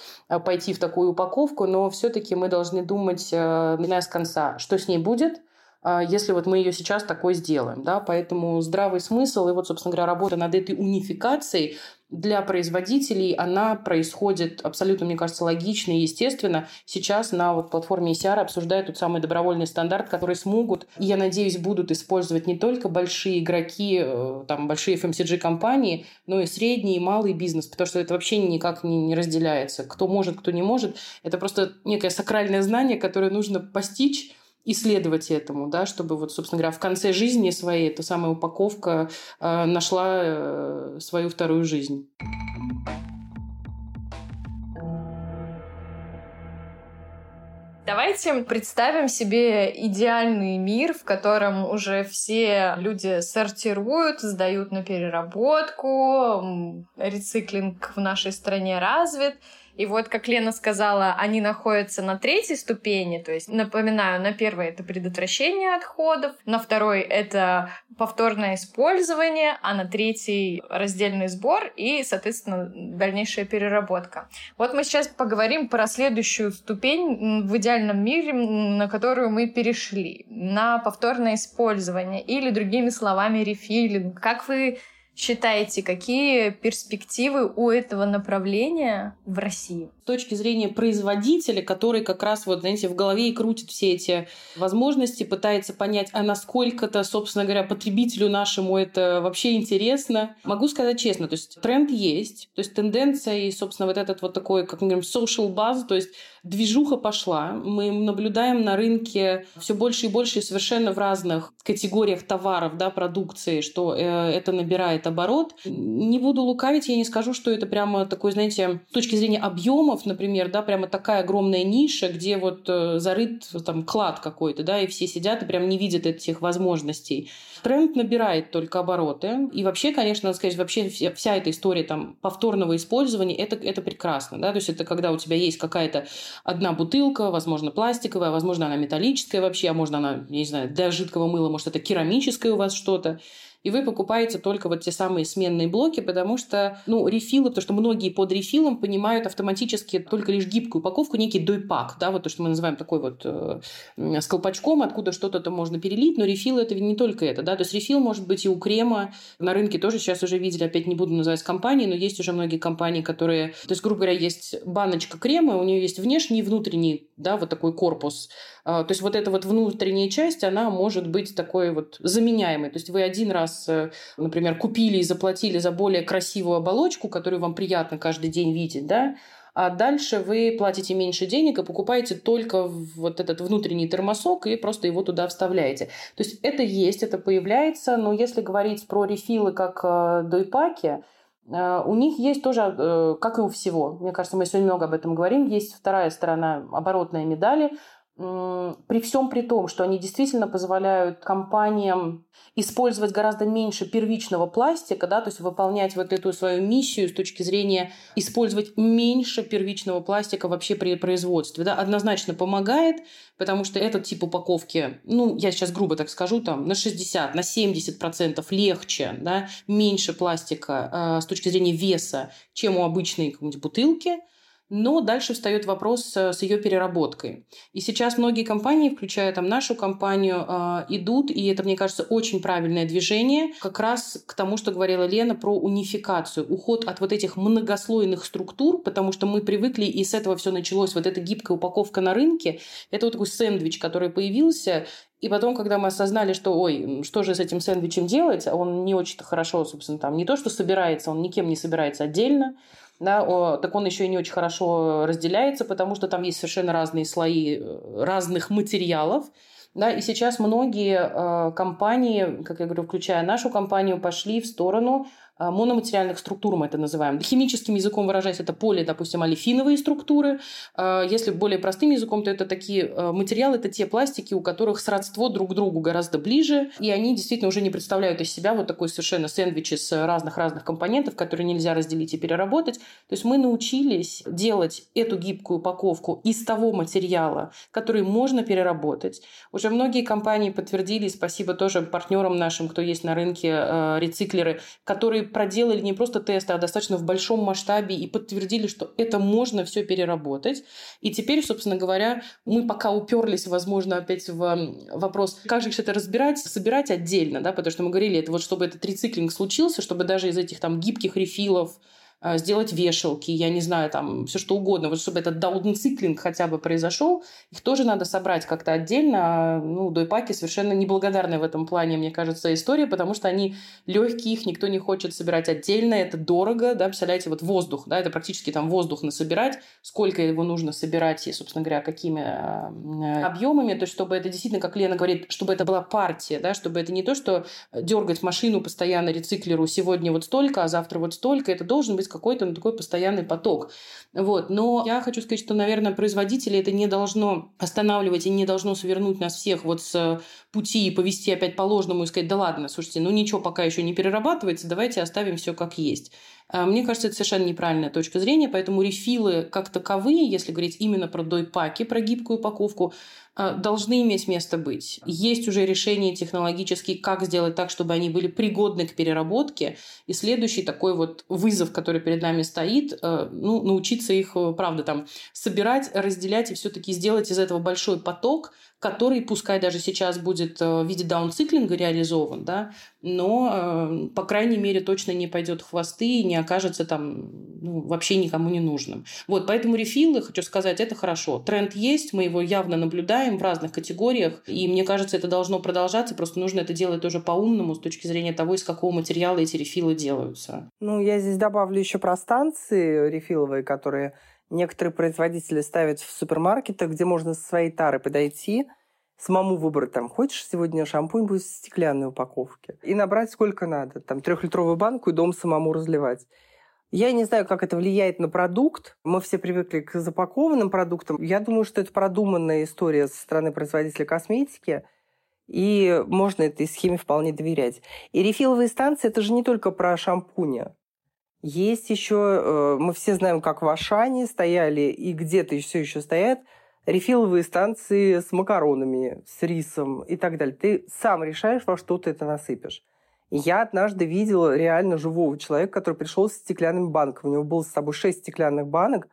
пойти в такую упаковку, но все-таки мы должны думать, э, начиная с конца, что с ней будет, если вот мы ее сейчас такой сделаем. Да? Поэтому здравый смысл и вот, собственно говоря, работа над этой унификацией для производителей, она происходит абсолютно, мне кажется, логично и естественно. Сейчас на вот платформе ECR обсуждают тот самый добровольный стандарт, который смогут, и, я надеюсь, будут использовать не только большие игроки, э, там, большие FMCG-компании, но и средний и малый бизнес, потому что это вообще никак не, не разделяется. Кто может, кто не может. Это просто некое сакральное знание, которое нужно постичь, исследовать этому, да, чтобы вот, собственно говоря, в конце жизни своей эта самая упаковка э, нашла э, свою вторую жизнь. Давайте представим себе идеальный мир, в котором уже все люди сортируют, сдают на переработку, рециклинг в нашей стране развит, и вот, как Лена сказала, они находятся на третьей ступени, то есть, напоминаю, на первой это предотвращение отходов, на второй это повторное использование, а на третьей раздельный сбор и, соответственно, дальнейшая переработка. Вот мы сейчас поговорим про следующую ступень в идеальном мире, на которую мы перешли, на повторное использование или, другими словами, рефилинг. Как вы считаете, какие перспективы у этого направления в России? Точки зрения производителя, который как раз вот, знаете, в голове и крутит все эти возможности, пытается понять, а насколько-то, собственно говоря, потребителю нашему это вообще интересно. Могу сказать честно, то есть тренд есть, то есть тенденция и, собственно, вот этот вот такой, как мы говорим, social buzz, то есть движуха пошла. Мы наблюдаем на рынке все больше и больше совершенно в разных категориях товаров, да, продукции, что э, это набирает оборот. Не буду лукавить, я не скажу, что это прямо такой, знаете, с точки зрения объемов, например, да, прямо такая огромная ниша, где вот э, зарыт там клад какой-то, да, и все сидят и прям не видят этих возможностей. Тренд набирает только обороты. И вообще, конечно, надо сказать, вообще вся, вся эта история там повторного использования, это, это прекрасно, да, то есть это когда у тебя есть какая-то одна бутылка, возможно, пластиковая, возможно, она металлическая вообще, а можно она, я не знаю, для жидкого мыла, может, это керамическое у вас что-то и вы покупаете только вот те самые сменные блоки, потому что, ну, рефилы, потому что многие под рефилом понимают автоматически только лишь гибкую упаковку, некий дойпак, да, вот то, что мы называем такой вот э, с колпачком, откуда что-то там можно перелить, но рефил это не только это, да, то есть рефил может быть и у крема, на рынке тоже сейчас уже видели, опять не буду называть компании, но есть уже многие компании, которые, то есть, грубо говоря, есть баночка крема, у нее есть внешний и внутренний, да, вот такой корпус, а, то есть вот эта вот внутренняя часть, она может быть такой вот заменяемой. То есть вы один раз, э, например, купили и заплатили за более красивую оболочку, которую вам приятно каждый день видеть, да, а дальше вы платите меньше денег и покупаете только вот этот внутренний термосок и просто его туда вставляете. То есть это есть, это появляется, но если говорить про рефилы как э, дойпаки, у них есть тоже, как и у всего, мне кажется, мы сегодня много об этом говорим, есть вторая сторона оборотной медали, при всем при том, что они действительно позволяют компаниям использовать гораздо меньше первичного пластика, да, то есть выполнять вот эту свою миссию с точки зрения использовать меньше первичного пластика вообще при производстве, да, однозначно помогает, потому что этот тип упаковки, ну, я сейчас грубо так скажу, там, на 60, на 70 процентов легче, да, меньше пластика э, с точки зрения веса, чем у обычной какой-нибудь бутылки – но дальше встает вопрос э, с ее переработкой. И сейчас многие компании, включая там нашу компанию, э, идут, и это, мне кажется, очень правильное движение, как раз к тому, что говорила Лена про унификацию, уход от вот этих многослойных структур, потому что мы привыкли, и с этого все началось, вот эта гибкая упаковка на рынке, это вот такой сэндвич, который появился, и потом, когда мы осознали, что, ой, что же с этим сэндвичем делать, он не очень-то хорошо, собственно, там, не то, что собирается, он никем не собирается отдельно, да, о, так он еще и не очень хорошо разделяется, потому что там есть совершенно разные слои э, разных материалов. Да, и сейчас многие э, компании, как я говорю, включая нашу компанию, пошли в сторону мономатериальных структур мы это называем. Химическим языком выражаясь, это поле, допустим, олефиновые структуры. А, если более простым языком, то это такие а, материалы, это те пластики, у которых сродство друг к другу гораздо ближе, и они действительно уже не представляют из себя вот такой совершенно сэндвичи с разных-разных компонентов, которые нельзя разделить и переработать. То есть мы научились делать эту гибкую упаковку из того материала, который можно переработать. Уже многие компании подтвердили, спасибо тоже партнерам нашим, кто есть на рынке, рециклеры, которые проделали не просто тесты, а достаточно в большом масштабе и подтвердили, что это можно все переработать. И теперь, собственно говоря, мы пока уперлись, возможно, опять в вопрос, как же это разбирать, собирать отдельно, да, потому что мы говорили, это вот чтобы этот рециклинг случился, чтобы даже из этих там гибких рефилов, сделать вешалки, я не знаю, там все что угодно, вот чтобы этот даунциклинг хотя бы произошел, их тоже надо собрать как-то отдельно. А, ну, дойпаки совершенно неблагодарная в этом плане, мне кажется, история, потому что они легкие, их никто не хочет собирать отдельно, это дорого, да, представляете, вот воздух, да, это практически там воздух насобирать, сколько его нужно собирать и, собственно говоря, какими э, объемами, то есть чтобы это действительно, как Лена говорит, чтобы это была партия, да, чтобы это не то, что дергать машину постоянно рециклеру сегодня вот столько, а завтра вот столько, это должен быть какой-то ну, такой постоянный поток. Вот. Но я хочу сказать, что, наверное, производители это не должно останавливать и не должно свернуть нас всех вот с пути и повести опять по ложному и сказать, да ладно, слушайте, ну ничего пока еще не перерабатывается, давайте оставим все как есть. А, мне кажется, это совершенно неправильная точка зрения, поэтому рефилы как таковые, если говорить именно про дойпаки, про гибкую упаковку, а, должны иметь место быть. Есть уже решения технологические, как сделать так, чтобы они были пригодны к переработке. И следующий такой вот вызов, который перед нами стоит, а, ну, научиться их, правда, там собирать, разделять и все-таки сделать из этого большой поток – который, пускай даже сейчас будет э, в виде даунциклинга реализован, да, но, э, по крайней мере, точно не пойдет в хвосты и не окажется там ну, вообще никому не нужным. Вот, поэтому рефилы, хочу сказать, это хорошо. Тренд есть, мы его явно наблюдаем в разных категориях, и мне кажется, это должно продолжаться, просто нужно это делать тоже по-умному с точки зрения того, из какого материала эти рефилы делаются. Ну, я здесь добавлю еще про станции рефиловые, которые Некоторые производители ставят в супермаркетах, где можно со своей тары подойти, самому выбрать, там, хочешь сегодня шампунь будет в стеклянной упаковке, и набрать сколько надо, там, трехлитровую банку и дом самому разливать. Я не знаю, как это влияет на продукт. Мы все привыкли к запакованным продуктам. Я думаю, что это продуманная история со стороны производителя косметики, и можно этой схеме вполне доверять. И рефиловые станции – это же не только про шампуни. Есть еще, э, мы все знаем, как в Ашане стояли и где-то все еще стоят рефиловые станции с макаронами, с рисом и так далее. Ты сам решаешь, во что ты это насыпешь. Я однажды видела реально живого человека, который пришел с стеклянным банком. У него было с собой шесть стеклянных банок.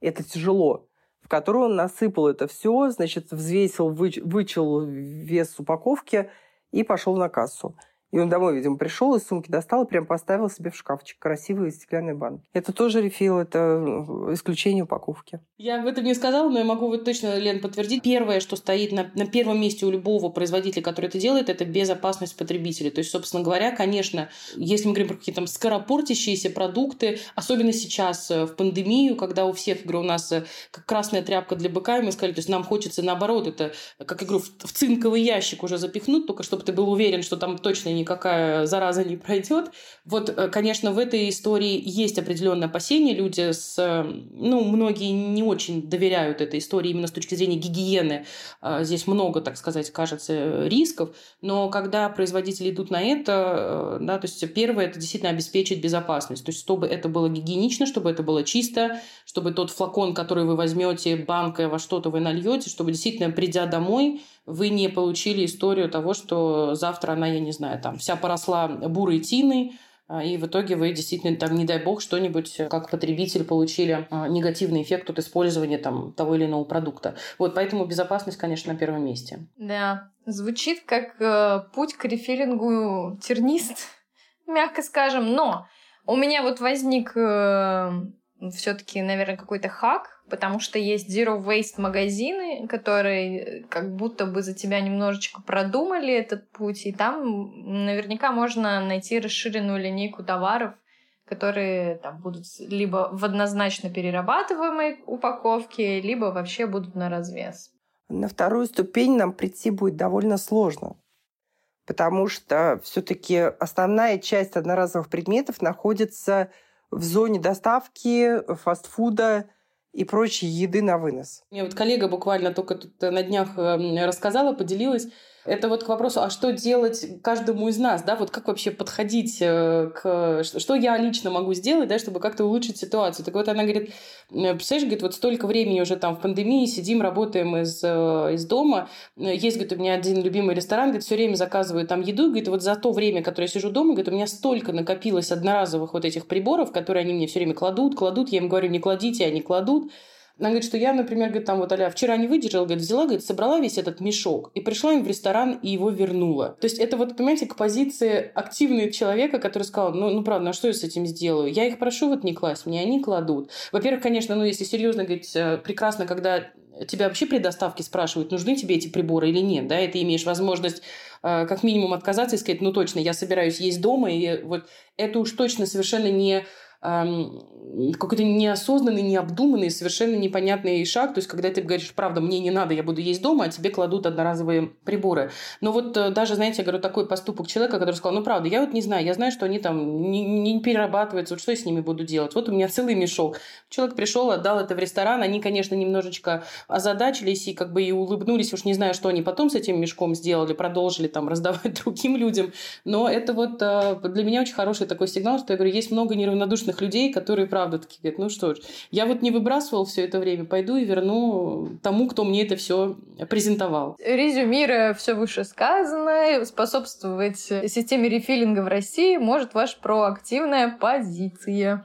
Это тяжело. В которую он насыпал это все, значит, взвесил, вычел вес упаковки и пошел на кассу. И он домой, видимо, пришел, из сумки достал и прям поставил себе в шкафчик красивые стеклянные банки. Это тоже рефил, это э, исключение упаковки. Я об этом не сказала, но я могу вот точно, Лен, подтвердить. Первое, что стоит на, на первом месте у любого производителя, который это делает, это безопасность потребителей. То есть, собственно говоря, конечно, если мы говорим про какие-то там скоропортящиеся продукты, особенно сейчас э, в пандемию, когда у всех, говорю, у нас э, как красная тряпка для быка, и мы сказали, то есть нам хочется наоборот это, как говорю, в цинковый ящик уже запихнуть, только чтобы ты был уверен, что там точно никакая зараза не пройдет. Вот, э, конечно, в этой истории есть определенные опасения. Люди с... Э, ну, многие не очень доверяют этой истории именно с точки зрения гигиены. А, здесь много, так сказать, кажется, рисков. Но когда производители идут на это, э, да, то есть первое, это действительно обеспечить безопасность. То есть чтобы это было гигиенично, чтобы это было чисто, чтобы тот флакон, который вы возьмете, банкой во что-то вы нальете, чтобы действительно, придя домой, вы не получили историю того, что завтра она, я не знаю, там вся поросла бурой тиной, а, и в итоге вы действительно, там, не дай бог, что-нибудь как потребитель получили а, негативный эффект от использования там, того или иного продукта. Вот, поэтому безопасность, конечно, на первом месте. Да, звучит как э, путь к рефилингу тернист, мягко скажем. Но у меня вот возник э, все-таки, наверное, какой-то хак, потому что есть zero waste магазины, которые э, как будто бы за тебя немножечко продумали этот путь, и там наверняка можно найти расширенную линейку товаров, которые там будут либо в однозначно перерабатываемой упаковке, либо вообще будут на развес. На вторую ступень нам прийти будет довольно сложно, потому что все-таки основная часть одноразовых предметов находится в зоне доставки фастфуда и прочей еды на вынос. Мне вот коллега буквально только тут на днях эм, рассказала, поделилась. Это вот к вопросу, а что делать каждому из нас, да, вот как вообще подходить э, к... Что я лично могу сделать, да, чтобы как-то улучшить ситуацию. Так вот она говорит, представляешь, говорит, вот столько времени уже там в пандемии сидим, работаем из, э, из дома. Есть, говорит, у меня один любимый ресторан, говорит, все время заказываю там еду, говорит, вот за то время, которое я сижу дома, говорит, у меня столько накопилось одноразовых вот этих приборов, которые они мне все время кладут, кладут, я им говорю, не кладите, они кладут. Она говорит, что я, например, говорит, там вот, аля, вчера не выдержала, говорит, взяла, говорит, собрала весь этот мешок и пришла им в ресторан и его вернула. То есть это вот, понимаете, к позиции активного человека, который сказал, ну, ну правда, ну что я с этим сделаю? Я их прошу вот не класть, мне они кладут. Во-первых, конечно, ну если серьезно говорить, э, прекрасно, когда тебя вообще при доставке спрашивают, нужны тебе эти приборы или нет, да, и ты имеешь возможность э, как минимум отказаться и сказать, ну точно, я собираюсь есть дома, и вот это уж точно совершенно не какой-то неосознанный, необдуманный, совершенно непонятный шаг. То есть, когда ты говоришь, правда, мне не надо, я буду есть дома, а тебе кладут одноразовые приборы. Но вот э, даже, знаете, я говорю, такой поступок человека, который сказал, ну, правда, я вот не знаю, я знаю, что они там не, не перерабатываются, вот что я с ними буду делать? Вот у меня целый мешок. Человек пришел, отдал это в ресторан, они, конечно, немножечко озадачились и как бы и улыбнулись, уж не знаю, что они потом с этим мешком сделали, продолжили там раздавать другим людям. Но это вот э, для меня очень хороший такой сигнал, что я говорю, есть много неравнодушных порядочных людей, которые, правда, такие говорят, ну что ж, я вот не выбрасывал все это время, пойду и верну тому, кто мне это все презентовал. Резюмируя все вышесказанное, способствовать системе рефилинга в России может ваша проактивная позиция.